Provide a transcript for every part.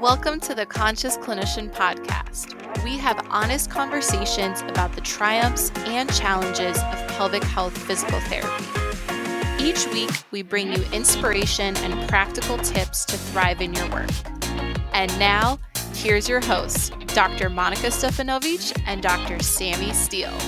Welcome to the Conscious Clinician Podcast. We have honest conversations about the triumphs and challenges of pelvic health physical therapy. Each week, we bring you inspiration and practical tips to thrive in your work. And now, here's your hosts, Dr. Monica Stefanovic and Dr. Sammy Steele.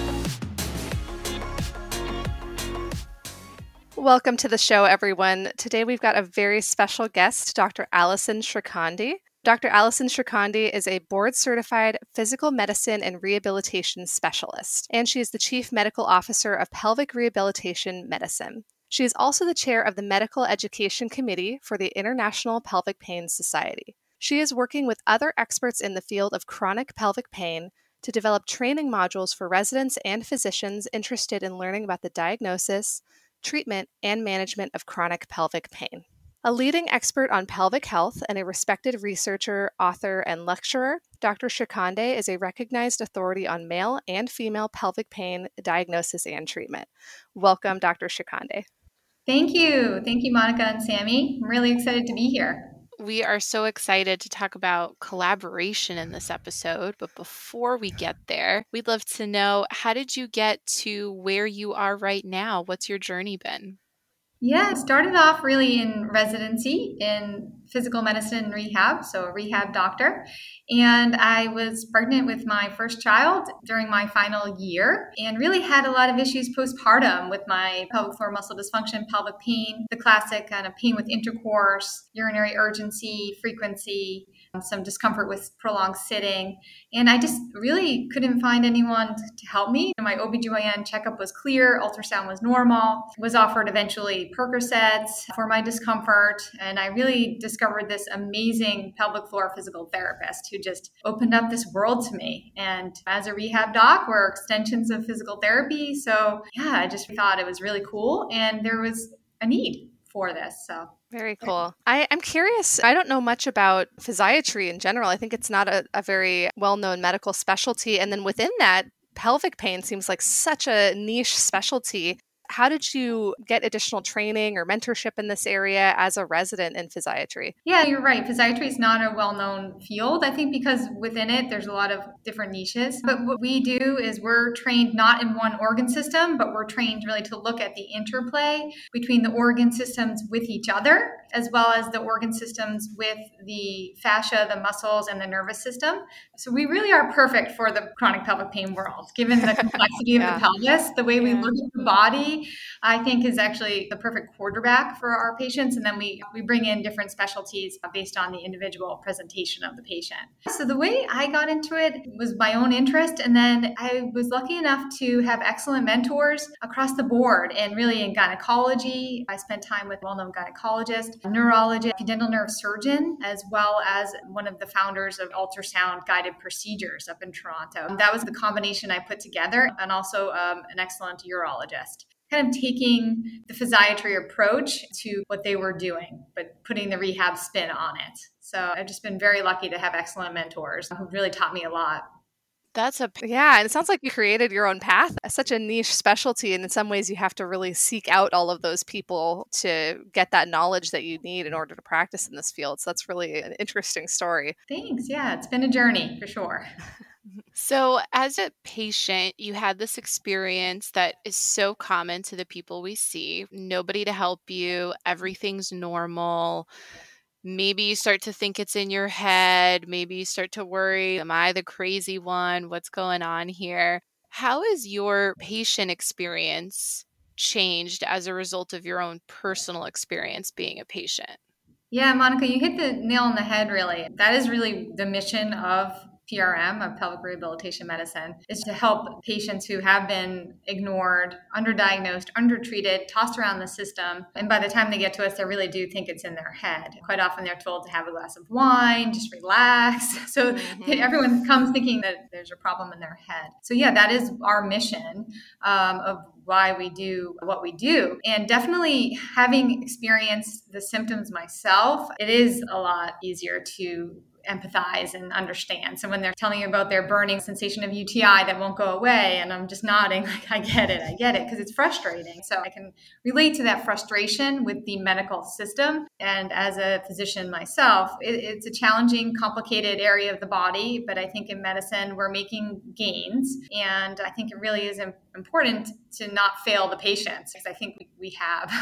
Welcome to the show, everyone. Today we've got a very special guest, Dr. Allyson Shrikhande. Dr. Allyson Shrikhande is a board certified physical medicine and rehabilitation specialist, and she is the chief medical officer of pelvic rehabilitation medicine. She is also the chair of the Medical Education Committee for the International Pelvic Pain Society. She is working with other experts in the field of chronic pelvic pain to develop training modules for residents and physicians interested in learning about the diagnosis, treatment, and management of chronic pelvic pain. A leading expert on pelvic health and a respected researcher, author, and lecturer, Dr. Shrikhande is a recognized authority on male and female pelvic pain diagnosis and treatment. Welcome, Dr. Shrikhande. Thank you. Thank you, Monica and Sammy. I'm really excited to be here. We are so excited to talk about collaboration in this episode. But before we get there, we'd love to know how did you get to where you are right now? What's your journey been? Yeah, started off really in residency in physical medicine and rehab, so a rehab doctor. And I was pregnant with my first child during my final year and really had a lot of issues postpartum with my pelvic floor muscle dysfunction, pelvic pain, the classic kind of pain with intercourse, urinary urgency, frequency, um, some discomfort with prolonged sitting. And I just really couldn't find anyone to help me. My OBGYN checkup was clear, ultrasound was normal, was offered eventually Percocets for my discomfort. And I really discovered this amazing pelvic floor physical therapist who just opened up this world to me. And as a rehab doc, we're extensions of physical therapy. So yeah, I just thought it was really cool. And there was a need for this. So very cool. I, am curious. I don't know much about physiatry in general. I think it's not a, a very well known medical specialty. And then within that, pelvic pain seems like such a niche specialty. How did you get additional training or mentorship in this area as a resident in physiatry? Yeah, you're right. Physiatry is not a well known field, I think, because within it, there's a lot of different niches. But what we do is we're trained not in one organ system, but we're trained really to look at the interplay between the organ systems with each other, as well as the organ systems with the fascia, the muscles, and the nervous system. So we really are perfect for the chronic pelvic pain world, given the complexity yeah. of the pelvis, the way yeah. we look at the body I think is actually the perfect quarterback for our patients. And then we, we bring in different specialties based on the individual presentation of the patient. So the way I got into it was my own interest. And then I was lucky enough to have excellent mentors across the board and really in gynecology. I spent time with well-known gynecologist, neurologist, pudendal nerve surgeon, as well as one of the founders of ultrasound guided procedures up in Toronto. That was the combination I put together and also um, an excellent urologist kind of taking the physiatry approach to what they were doing, but putting the rehab spin on it. So I've just been very lucky to have excellent mentors who really taught me a lot. That's a yeah, and it sounds like you created your own path. Such a niche specialty, and in some ways, you have to really seek out all of those people to get that knowledge that you need in order to practice in this field. So that's really an interesting story. Thanks. Yeah, it's been a journey for sure. So, as a patient, you had this experience that is so common to the people we see nobody to help you, mm-hmm. everything's normal. Maybe you start to think it's in your head. Maybe you start to worry, am I the crazy one? What's going on here? How has your patient experience changed as a result of your own personal experience being a patient? Yeah, Monica, you hit the nail on the head, really. That is really the mission of PRM of pelvic rehabilitation medicine is to help patients who have been ignored, underdiagnosed, undertreated, tossed around the system. And by the time they get to us, they really do think it's in their head. Quite often they're told to have a glass of wine, just relax. So mm-hmm. everyone comes thinking that there's a problem in their head. So, yeah, that is our mission um, of why we do what we do. And definitely having experienced the symptoms myself, it is a lot easier to empathize and understand. So when they're telling you about their burning sensation of UTI that won't go away, and I'm just nodding, like, I get it, I get it, because it's frustrating. So I can relate to that frustration with the medical system. And as a physician myself, it, it's a challenging, complicated area of the body, but I think in medicine, we're making gains. And I think it really is important to not fail the patients because I think we, have.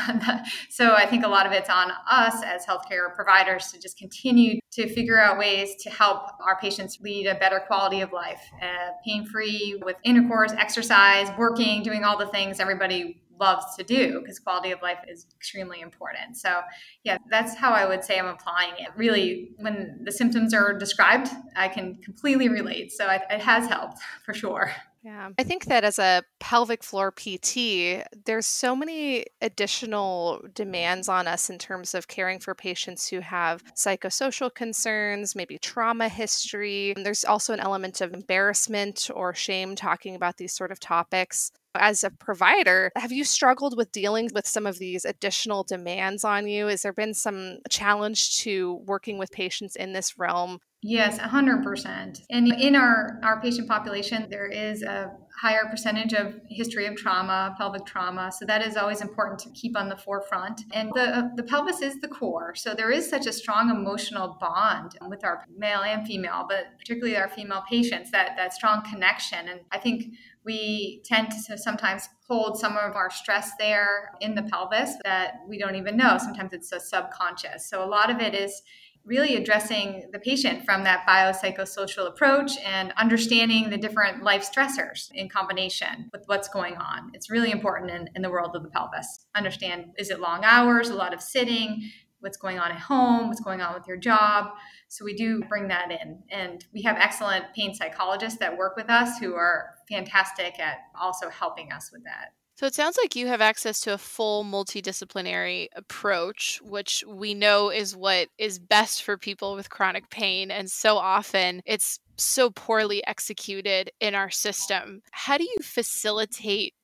so I think a lot of it's on us as healthcare providers to just continue to figure out ways to help our patients lead a better quality of life, uh, pain free with intercourse, exercise, working, doing all the things everybody loves to do because quality of life is extremely important. So, yeah, that's how I would say I'm applying it. Really, when the symptoms are described, I can completely relate. So, it, it has helped for sure. Yeah. I think that as a pelvic floor PT, there's so many additional demands on us in terms of caring for patients who have psychosocial concerns, maybe trauma history. And there's also an element of embarrassment or shame talking about these sort of topics as a provider, have you struggled with dealing with some of these additional demands on you? Has there been some challenge to working with patients in this realm Yes, 100%. And in our, our patient population, there is a higher percentage of history of trauma, pelvic trauma. So that is always important to keep on the forefront. And the, the pelvis is the core. So there is such a strong emotional bond with our male and female, but particularly our female patients, that, that strong connection. And I think we tend to sometimes hold some of our stress there in the pelvis that we don't even know. Sometimes it's a subconscious. So a lot of it is really addressing the patient from that biopsychosocial approach and understanding the different life stressors in combination with what's going on. It's really important in, in the world of the pelvis. Understand is it long hours, a lot of sitting, what's going on at home, what's going on with your job. So we do bring that in. And we have excellent pain psychologists that work with us who are fantastic at also helping us with that. So it sounds like you have access to a full multidisciplinary approach, which we know is what is best for people with chronic pain. And so often it's so poorly executed in our system. How do you facilitate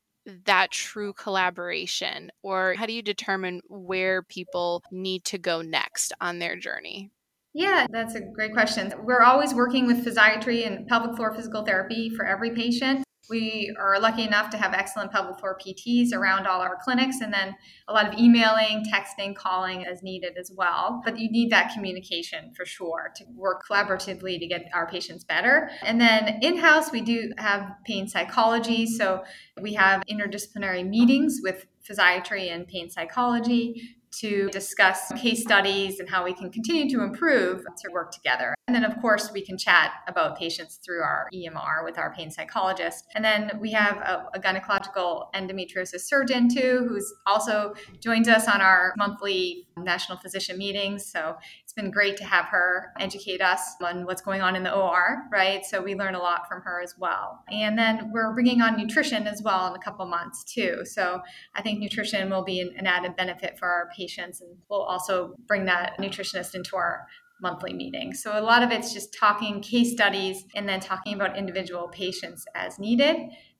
that true collaboration? Or how do you determine where people need to go next on their journey? Yeah, that's a great question. We're always working with physiatry and pelvic floor physical therapy for every patient. We are lucky enough to have excellent pelvic floor PTs around all our clinics, and then a lot of emailing, texting, calling as needed as well. But you need that communication for sure to work collaboratively to get our patients better. And then in house, we do have pain psychology. So we have interdisciplinary meetings with physiatry and pain psychology to discuss case studies and how we can continue to improve to work together. And then, of course, we can chat about patients through our EMR with our pain psychologist. And then we have a, a gynecological endometriosis surgeon, too, who's also joins us on our monthly national physician meetings. So it's been great to have her educate us on what's going on in the OR, right? So we learn a lot from her as well. And then we're bringing on nutrition as well in a couple months, too. So I think nutrition will be an added benefit for our patients. And we'll also bring that nutritionist into our monthly meetings. So a lot of it's just talking case studies and then talking about individual patients as needed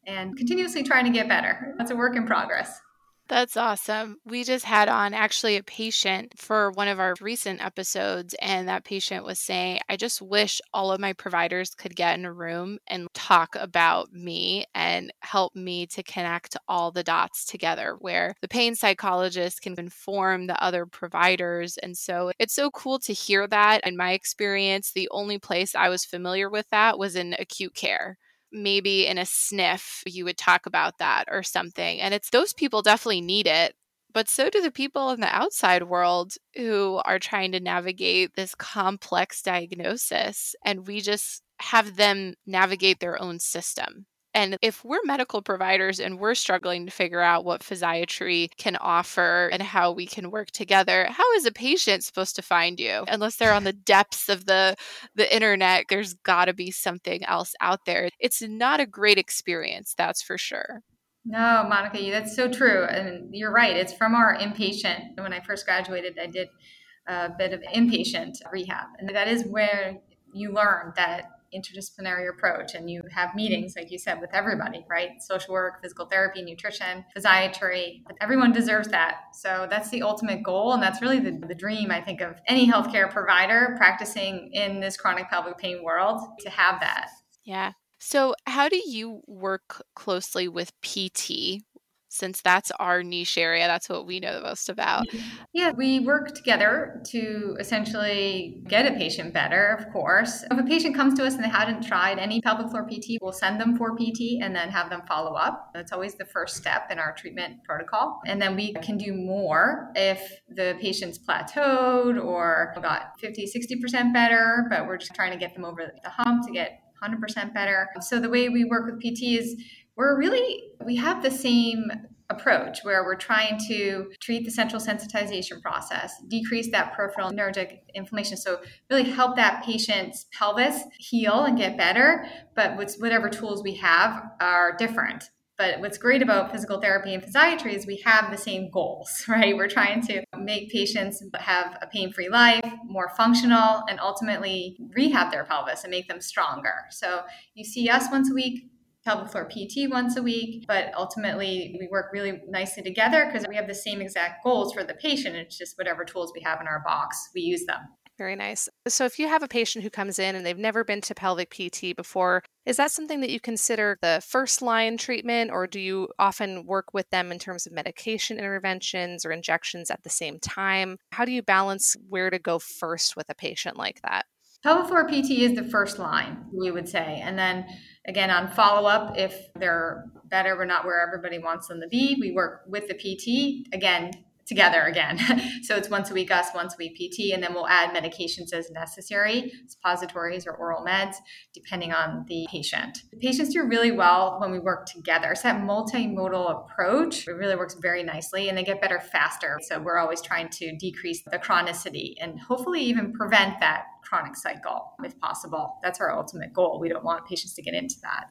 and continuously trying to get better. That's a work in progress. That's awesome. We just had on actually a patient for one of our recent episodes, and that patient was saying, I just wish all of my providers could get in a room and talk about me and help me to connect all the dots together, where the pain psychologist can inform the other providers. And so it's so cool to hear that. In my experience, the only place I was familiar with that was in acute care maybe in a sniff you would talk about that or something. And it's those people definitely need it. But so do the people in the outside world who are trying to navigate this complex diagnosis. And we just have them navigate their own system. And if we're medical providers and we're struggling to figure out what physiatry can offer and how we can work together, how is a patient supposed to find you? Unless they're on the depths of the the internet, there's got to be something else out there. It's not a great experience, that's for sure. No, Monica, that's so true. And you're right. It's from our inpatient. When I first graduated, I did a bit of inpatient rehab. And that is where you learn that interdisciplinary approach and you have mm-hmm. meetings, like you said, with everybody, right? Social work, physical therapy, nutrition, physiatry. Everyone deserves that. So that's the ultimate goal. And that's really the, the dream, I think, of any healthcare provider practicing in this chronic pelvic pain world to have that. Yeah. So, how do you work closely with PT since that's our niche area. That's what we know the most about. Mm-hmm. Yeah, we work together to essentially get a patient better, of course. If a patient comes to us and they hadn't tried any pelvic floor PT, we'll send them for PT and then have them follow up. That's always the first step in our treatment protocol. And then we can do more if the patient's plateaued or got 50, 60% better, but we're just trying to get them over the hump to get 100% better. So the way we work with PT is we're really, we have the same approach where we're trying to treat the central sensitization process, decrease that peripheral neurogenic inflammation. So, really help that patient's pelvis heal and get better. But whatever tools we have are different. But what's great about physical therapy and physiatry is we have the same goals, right? We're trying to make patients have a pain free life, more functional, and ultimately rehab their pelvis and make them stronger. So you see us once a week, pelvic floor PT once a week, but ultimately we work really nicely together because we have the same exact goals for the patient. It's just whatever tools we have in our box, we use them. Very nice. So, if you have a patient who comes in and they've never been to pelvic PT before, is that something that you consider the first line treatment, or do you often work with them in terms of medication interventions or injections at the same time? How do you balance where to go first with a patient like that? Pelvic floor PT is the first line, we would say. And then again, on follow up, if they're better but not where everybody wants them to be, we work with the PT. Again, together again. so it's once a week us, once a week PT, and then we'll add medications as necessary, suppositories or oral meds, depending on the patient. The patients do really well when we work together. It's that multimodal approach. It really works very nicely and they get better faster. So we're always trying to decrease the chronicity and hopefully even prevent that chronic cycle if possible. That's our ultimate goal. We don't want patients to get into that.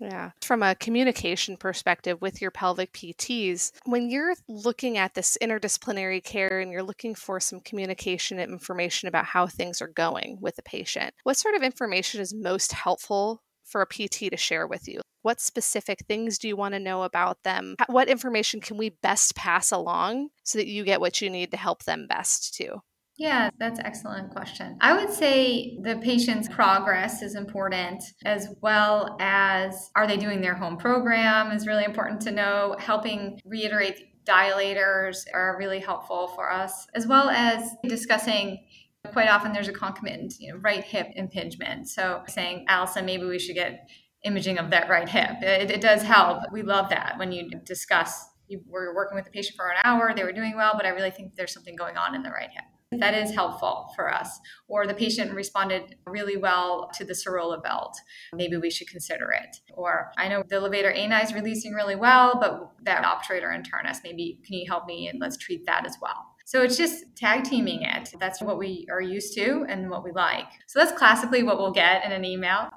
Yeah. From a communication perspective with your pelvic PTs, when you're looking at this interdisciplinary care and you're looking for some communication and information about how things are going with the patient, what sort of information is most helpful for a PT to share with you? What specific things do you want to know about them? What information can we best pass along so that you get what you need to help them best too? Yeah, that's excellent question. I would say the patient's progress is important as well as are they doing their home program is really important to know. Helping reiterate dilators are really helpful for us, as well as discussing quite often there's a concomitant, you know, right hip impingement. So saying, Allyson, maybe we should get imaging of that right hip. It, it does help. We love that when you discuss you were working with the patient for an hour, they were doing well, but I really think there's something going on in the right hip that mm-hmm. is helpful for us. Or the patient responded really well to the Serola belt. Maybe we should consider it. Or I know the levator ani is releasing really well, but that obturator internus, maybe can you help me and let's treat that as well. So it's just tag teaming it. That's what we are used to and what we like. So that's classically what we'll get in an email.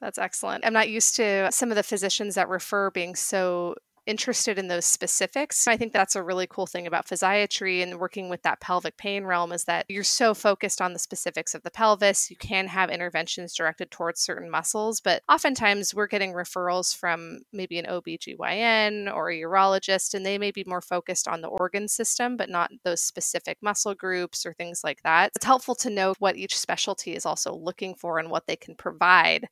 That's excellent. I'm not used to some of the physicians that refer being so interested in those specifics. I think that's a really cool thing about physiatry and working with that pelvic pain realm is that you're so focused on the specifics of the pelvis. You can have interventions directed towards certain muscles, but oftentimes we're getting referrals from maybe an OBGYN or a urologist, and they may be more focused on the organ system, but not those specific muscle groups or things like that. It's helpful to know what each specialty is also looking for and what they can provide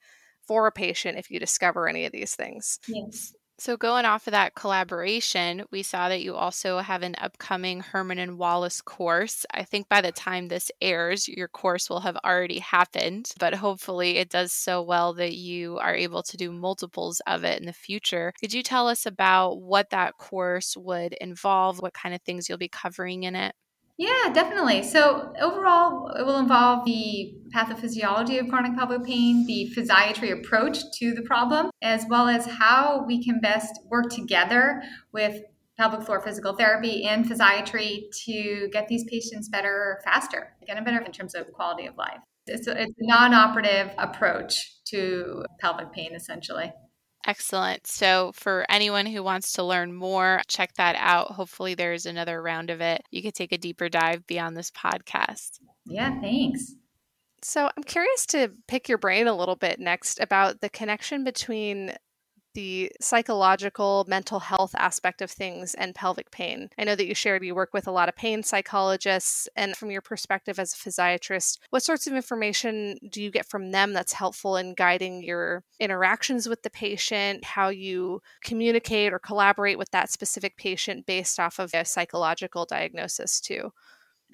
for a patient if you discover any of these things. Yes. So, going off of that collaboration, we saw that you also have an upcoming Herman and Wallace course. I think by the time this airs, your course will have already happened, but hopefully it does so well that you are able to do multiples of it in the future. Could you tell us about what that course would involve, what kind of things you'll be covering in it? Yeah, definitely. So overall, it will involve the pathophysiology of chronic pelvic pain, the physiatry approach to the problem, as well as how we can best work together with pelvic floor physical therapy and physiatry to get these patients better faster, get better in terms of quality of life. It's a, it's a non-operative approach to pelvic pain, essentially. Excellent. So, for anyone who wants to learn more, check that out. Hopefully, there's another round of it. You could take a deeper dive beyond this podcast. Yeah, thanks. So, I'm curious to pick your brain a little bit next about the connection between the psychological mental health aspect of things and pelvic pain. I know that you shared you work with a lot of pain psychologists and from your perspective as a physiatrist, what sorts of information do you get from them that's helpful in guiding your interactions with the patient, how you communicate or collaborate with that specific patient based off of a psychological diagnosis too?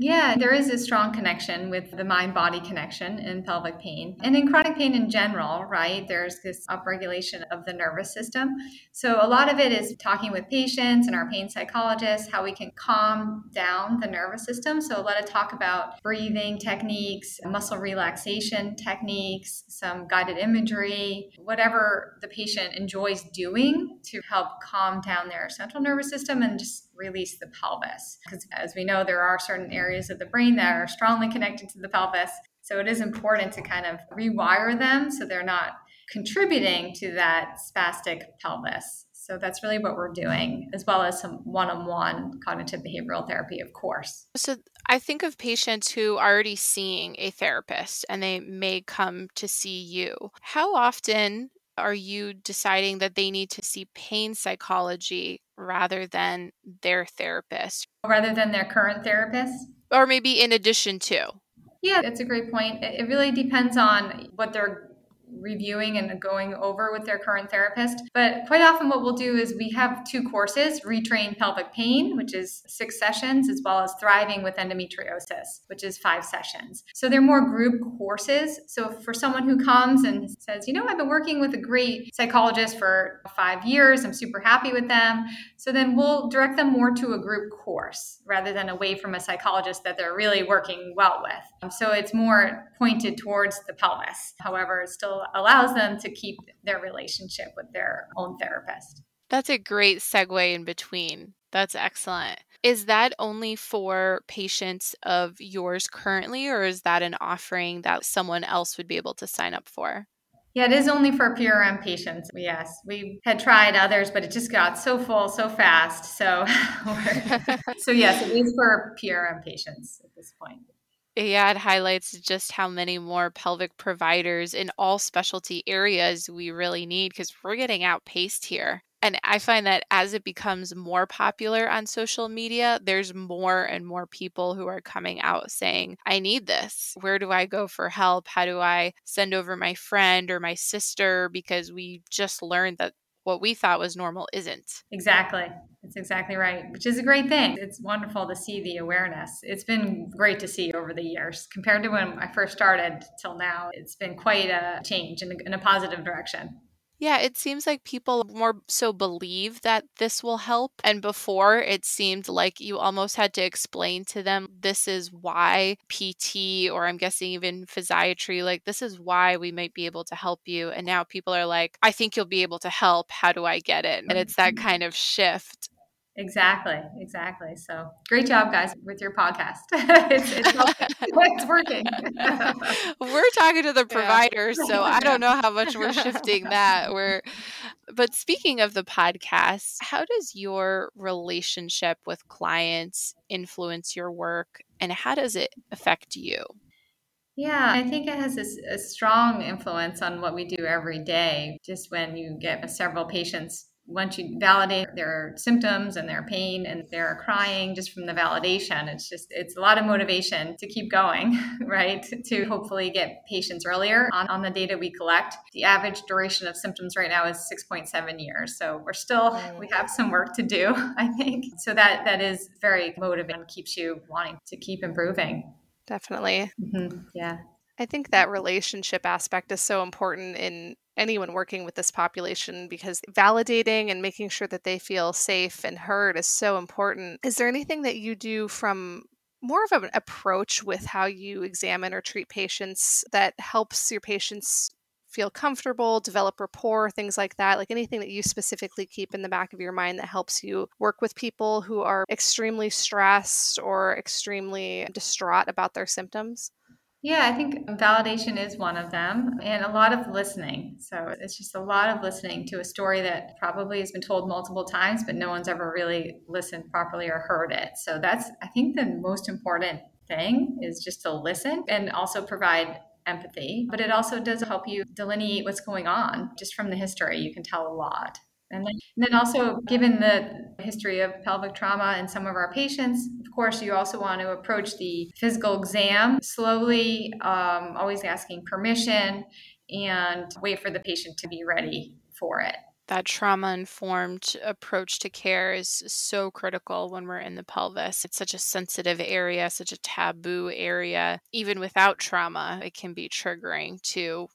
Yeah, there is a strong connection with the mind body connection in pelvic pain. And in chronic pain in general, right, there's this upregulation of the nervous system. So a lot of it is talking with patients and our pain psychologists, how we can calm down the nervous system. So a lot of talk about breathing techniques, muscle relaxation techniques, some guided imagery, whatever the patient enjoys doing to help calm down their central nervous system and just release the pelvis. Because as we know, there are certain areas of the brain that are strongly connected to the pelvis. So it is important to kind of rewire them so they're not contributing to that spastic pelvis. So that's really what we're doing, as well as some one on one cognitive behavioral therapy, of course. So I think of patients who are already seeing a therapist and they may come to see you. How often are you deciding that they need to see pain psychology rather than their therapist? Rather than their current therapist? Or maybe in addition to? Yeah, that's a great point. It really depends on what their reviewing and going over with their current therapist. But quite often, what we'll do is we have two courses retrain pelvic pain, which is six sessions, as well as thriving with endometriosis, which is five sessions. So they're more group courses. So for someone who comes and says, you know, I've been working with a great psychologist for five years, I'm super happy with them. So then we'll direct them more to a group course rather than away from a psychologist that they're really working well with. So it's more pointed towards the pelvis. However, it still allows them to keep their relationship with their own therapist. That's a great segue in between. That's excellent. Is that only for patients of yours currently, or is that an offering that someone else would be able to sign up for? Yeah, it is only for PRM patients. Yes, we had tried others, but it just got so full so fast. So, so yes, it is for PRM patients at this point. Yeah, it highlights just how many more pelvic providers in all specialty areas we really need because we're getting outpaced here. And I find that as it becomes more popular on social media, there's more and more people who are coming out saying, I need this. Where do I go for help? How do I send over my friend or my sister? Because we just learned that what we thought was normal isn't. Exactly. It's exactly right, which is a great thing. It's wonderful to see the awareness. It's been great to see over the years compared to when I first started till now. It's been quite a change in a, in a positive direction. Yeah, it seems like people more so believe that this will help. And before, it seemed like you almost had to explain to them this is why PT, or I'm guessing even physiatry, like this is why we might be able to help you. And now people are like, I think you'll be able to help. How do I get it? And it's that mm-hmm. kind of shift. Exactly, exactly. So great job, mm-hmm. guys, with your podcast. it's, it's, it's, working. we're talking to the providers, yeah. so I don't know how much we're shifting that. We're, but speaking of the podcast, how does your relationship with clients influence your work, and how does it affect you? Yeah, I think it has a, a strong influence on what we do every day. Just when you get several patients once you validate their symptoms and their pain and they're crying just from the validation it's just it's a lot of motivation to keep going right? To hopefully get patients earlier on, on the data we collect. The average duration of symptoms right now is 6.7 years so we're still we have some work to do i think. So that that is very motivating keeps you wanting to keep improving. Definitely. Mm-hmm. yeah I think that relationship aspect is so important in anyone working with this population because validating and making sure that they feel safe and heard is so important. Is there anything that you do from more of an approach with how you examine or treat patients that helps your patients feel comfortable, develop rapport, things like that? Like anything that you specifically keep in the back of your mind that helps you work with people who are extremely stressed or extremely distraught about their symptoms? Yeah, I think validation is one of them, and a lot of listening. So it's just a lot of listening to a story that probably has been told multiple times, but no one's ever really listened properly or heard it. So that's, I think, the most important thing is just to listen and also provide empathy, but it also does help you delineate what's going on just from the history. You can tell a lot. And then, and then, also, given the history of pelvic trauma in some of our patients, of course, you also want to approach the physical exam slowly, um, always asking permission, and wait for the patient to be ready for it that trauma informed approach to care is so critical when we're in the pelvis. It's such a sensitive area, such a taboo area. Even without trauma, it can be triggering to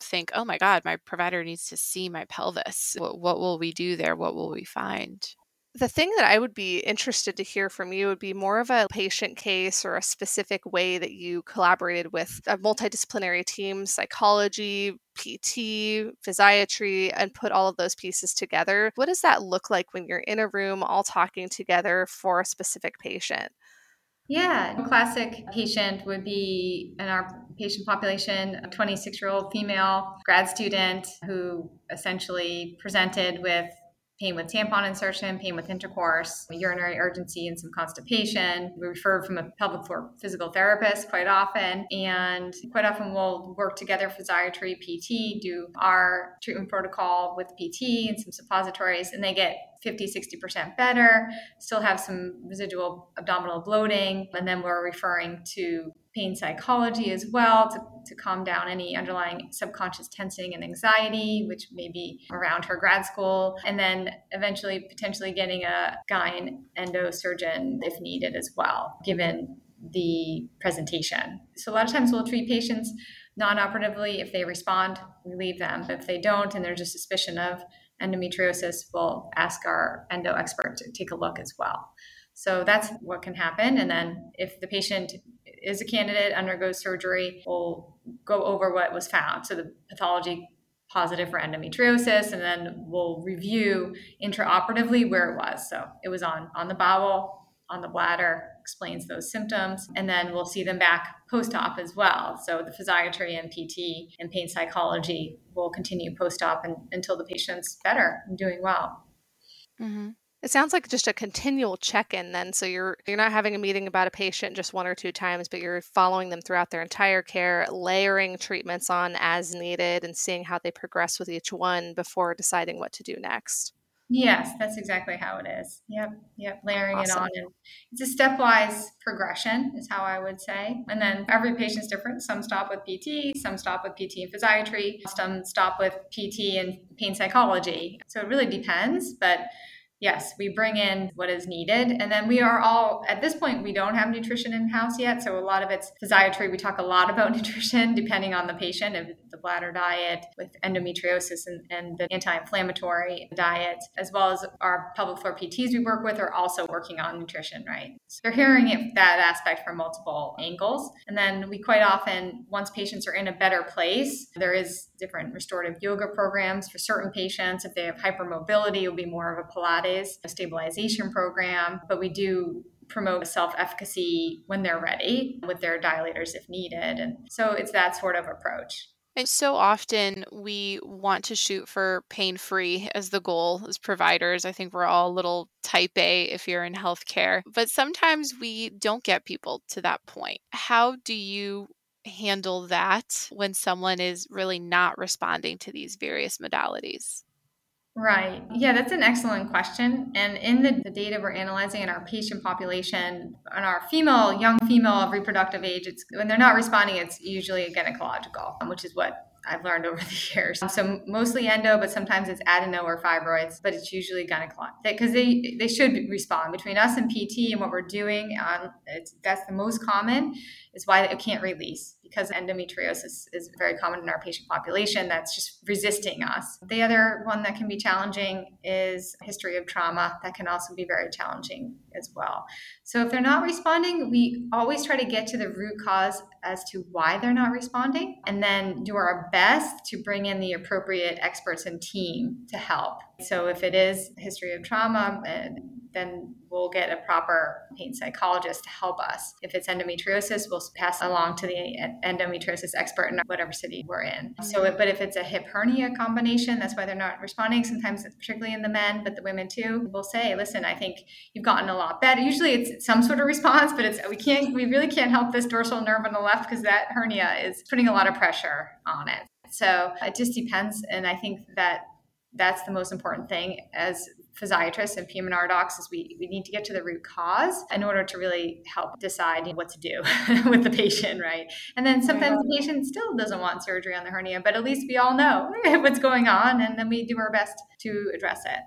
think, oh my God, my provider needs to see my pelvis. What, what will we do there? What will we find? The thing that I would be interested to hear from you would be more of a patient case or a specific way that you collaborated with a multidisciplinary team, psychology, PT, physiatry, and put all of those pieces together. What does that look like when you're in a room all talking together for a specific patient? Yeah, classic patient would be in our patient population a 26 year old female grad student who essentially presented with pain with tampon insertion, pain with intercourse, urinary urgency, and some constipation. We refer from a pelvic floor physical therapist quite often, and quite often we'll work together, physiatry, PT, do our treatment protocol with PT and some suppositories, and they get 50, 60% better, still have some residual abdominal bloating, and then we're referring to pain psychology as well to, to calm down any underlying subconscious tensing and anxiety, which may be around her grad school, and then eventually potentially getting a gyne endosurgeon if needed as well, given the presentation. So a lot of times we'll treat patients non-operatively. If they respond, we leave them. But if they don't and there's a suspicion of endometriosis, we'll ask our endo expert to take a look as well. So that's what can happen. And then if the patient is a candidate, undergoes surgery, we'll go over what was found. So the pathology positive for endometriosis, and then we'll review intraoperatively where it was. So it was on on the bowel, on the bladder, explains those symptoms, and then we'll see them back post-op as well. So the physiatry and PT and pain psychology will continue post-op and, until the patient's better and doing well. Mm-hmm. It sounds like just a continual check-in then. So you're you're not having a meeting about a patient just one or two times, but you're following them throughout their entire care, layering treatments on as needed and seeing how they progress with each one before deciding what to do next. Yes, that's exactly how it is. Yep, yep, layering awesome. it on. And it's a stepwise progression, is how I would say. And then every patient's different. Some stop with PT, some stop with PT and physiatry, some stop with PT and pain psychology. So it really depends, but Yes, we bring in what is needed. And then we are all, at this point, we don't have nutrition in house yet. So a lot of it's physiatry. We talk a lot about nutrition depending on the patient, if the bladder diet with endometriosis and, and the anti inflammatory diet, as well as our pelvic floor PTs we work with are also working on nutrition, right? So they're hearing it, that aspect from multiple angles. And then we quite often, once patients are in a better place, there is different restorative yoga programs for certain patients. If they have hypermobility, it will be more of a Pilates a stabilization program, but we do promote self efficacy when they're ready with their dilators if needed. And so it's that sort of approach. And so often we want to shoot for pain free as the goal as providers. I think we're all a little type A if you're in healthcare, but sometimes we don't get people to that point. How do you handle that when someone is really not responding to these various modalities? Right. Yeah, that's an excellent question. And in the, the, data we're analyzing in our patient population, on our female, young female of reproductive age, it's when they're not responding, it's usually gynecological, which is what I've learned over the years. So mostly endo, but sometimes it's adeno or fibroids, but it's usually gynecological because they they should respond between us and PT and what we're doing. Um, that's the most common is why it can't release because endometriosis is very common in our patient population that's just resisting us. The other one that can be challenging is history of trauma. That can also be very challenging as well. So if they're not responding, we always try to get to the root cause as to why they're not responding and then do our best to bring in the appropriate experts and team to help. So if it is history of trauma, then we'll get a proper pain psychologist to help us. If it's endometriosis, we'll pass along to the endometriosis expert in whatever city we're in. So, but if it's a hip hernia combination, that's why they're not responding. Sometimes, particularly in the men, but the women too, we'll say, "Listen, I think you've gotten a lot better." Usually, it's some sort of response, but it's we can't, we really can't help this dorsal nerve on the left because that hernia is putting a lot of pressure on it. So it just depends, and I think that that's the most important thing as physiatrists and PM&R docs is we, we need to get to the root cause in order to really help decide what to do with the patient, right? And then sometimes the patient still doesn't want surgery on the hernia, but at least we all know what's going on and then we do our best to address it.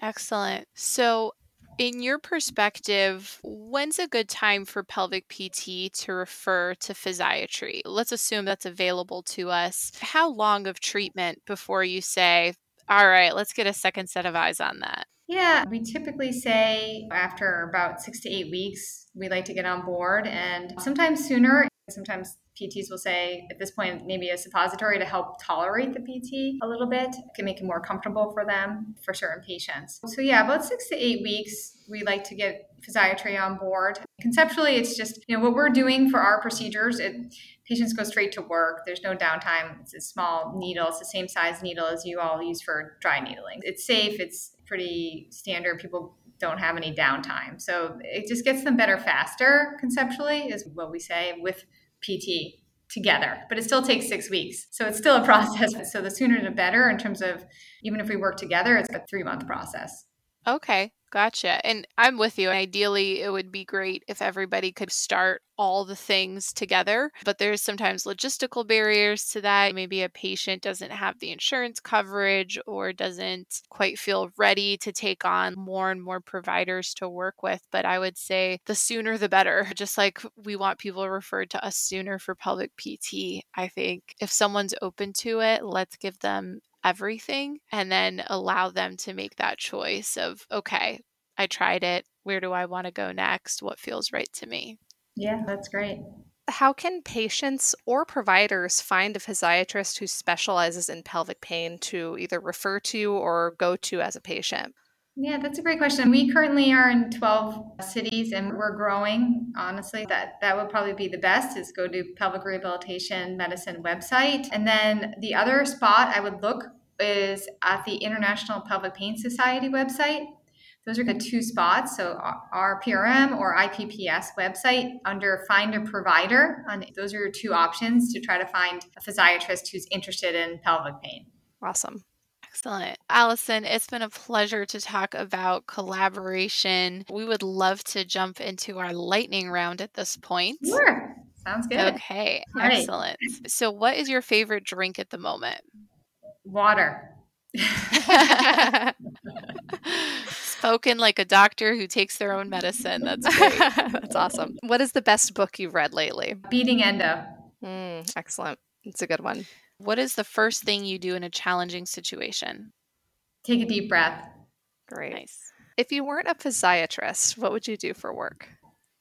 Excellent. So in your perspective, when's a good time for pelvic PT to refer to physiatry? Let's assume that's available to us. How long of treatment before you say, all right, let's get a second set of eyes on that? Yeah, we typically say after about six to eight weeks, we like to get on board, and sometimes sooner. Sometimes PTs will say at this point, maybe a suppository to help tolerate the PT a little bit, can make it more comfortable for them for certain patients. So, yeah, about six to eight weeks, we like to get physiatry on board. Conceptually, it's just, you know, what we're doing for our procedures, it, patients go straight to work. There's no downtime. It's a small needle. It's the same size needle as you all use for dry needling. It's safe. It's pretty standard. People don't have any downtime. So it just gets them better faster conceptually, is what we say with PT together. But it still takes six weeks. So it's still a process. So the sooner the better in terms of even if we work together, it's a three month process. Okay. Gotcha. And I'm with you. Ideally, it would be great if everybody could start all the things together, but there's sometimes logistical barriers to that. Maybe a patient doesn't have the insurance coverage or doesn't quite feel ready to take on more and more providers to work with. But I would say the sooner the better. Just like we want people referred to us sooner for pelvic PT, I think if someone's open to it, let's give them everything and then allow them to make that choice of, okay, I tried it. Where do I want to go next? What feels right to me? Yeah, that's great. How can patients or providers find a physiatrist who specializes in pelvic pain to either refer to or go to as a patient? Yeah, that's a great question. We currently are in 12 cities and we're growing. Honestly, that that would probably be the best is go to pelvic rehabilitation medicine website. And then the other spot I would look is at the International Pelvic Pain Society website. Those are the two spots. So our PRM or IPPS website under find a provider. On, those are your two options to try to find a physiatrist who's interested in pelvic pain. Awesome. Excellent. Allyson, it's been a pleasure to talk about collaboration. We would love to jump into our lightning round at this point. Sure. Sounds good. Okay. All excellent. Right. So, what is your favorite drink at the moment? Water. Spoken like a doctor who takes their own medicine. That's great. That's awesome. What is the best book you've read lately? Beating Endo. Mm, excellent. It's a good one. What is the first thing you do in a challenging situation? Take a deep breath. Great. Nice. If you weren't a physiatrist, what would you do for work?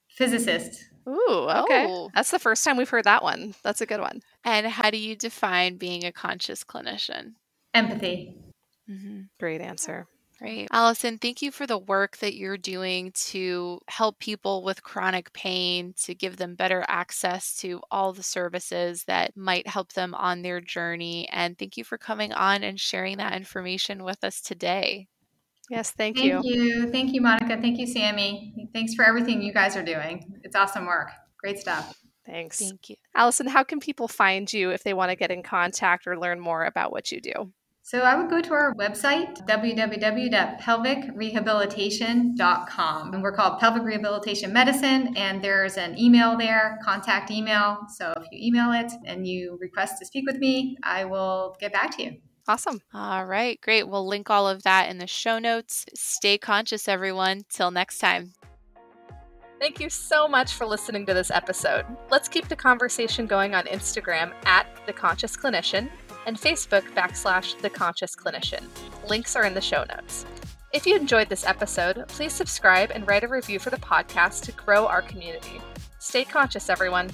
Physicist. Ooh, okay. Oh. That's the first time we've heard that one. That's a good one. And how do you define being a conscious clinician? Empathy. Mm-hmm. Great answer. Great. Allyson, thank you for the work that you're doing to help people with chronic pain, to give them better access to all the services that might help them on their journey. And thank you for coming on and sharing that information with us today. Yes, thank, thank you. Thank you. Thank you, Monica. Thank you, Sammy. Thanks for everything you guys are doing. It's awesome work. Great stuff. Thanks. Thank you. Allyson, how can people find you if they want to get in contact or learn more about what you do? So I would go to our website, www.pelvicrehabilitation.com. And we're called Pelvic Rehabilitation Medicine, and there's an email there, contact email. So if you email it and you request to speak with me, I will get back to you. Awesome. All right, great. We'll link all of that in the show notes. Stay conscious, everyone. Till next time. Thank you so much for listening to this episode. Let's keep the conversation going on Instagram at The Conscious Clinician and Facebook backslash The Conscious Clinician. Links are in the show notes. If you enjoyed this episode, please subscribe and write a review for the podcast to grow our community. Stay conscious, everyone.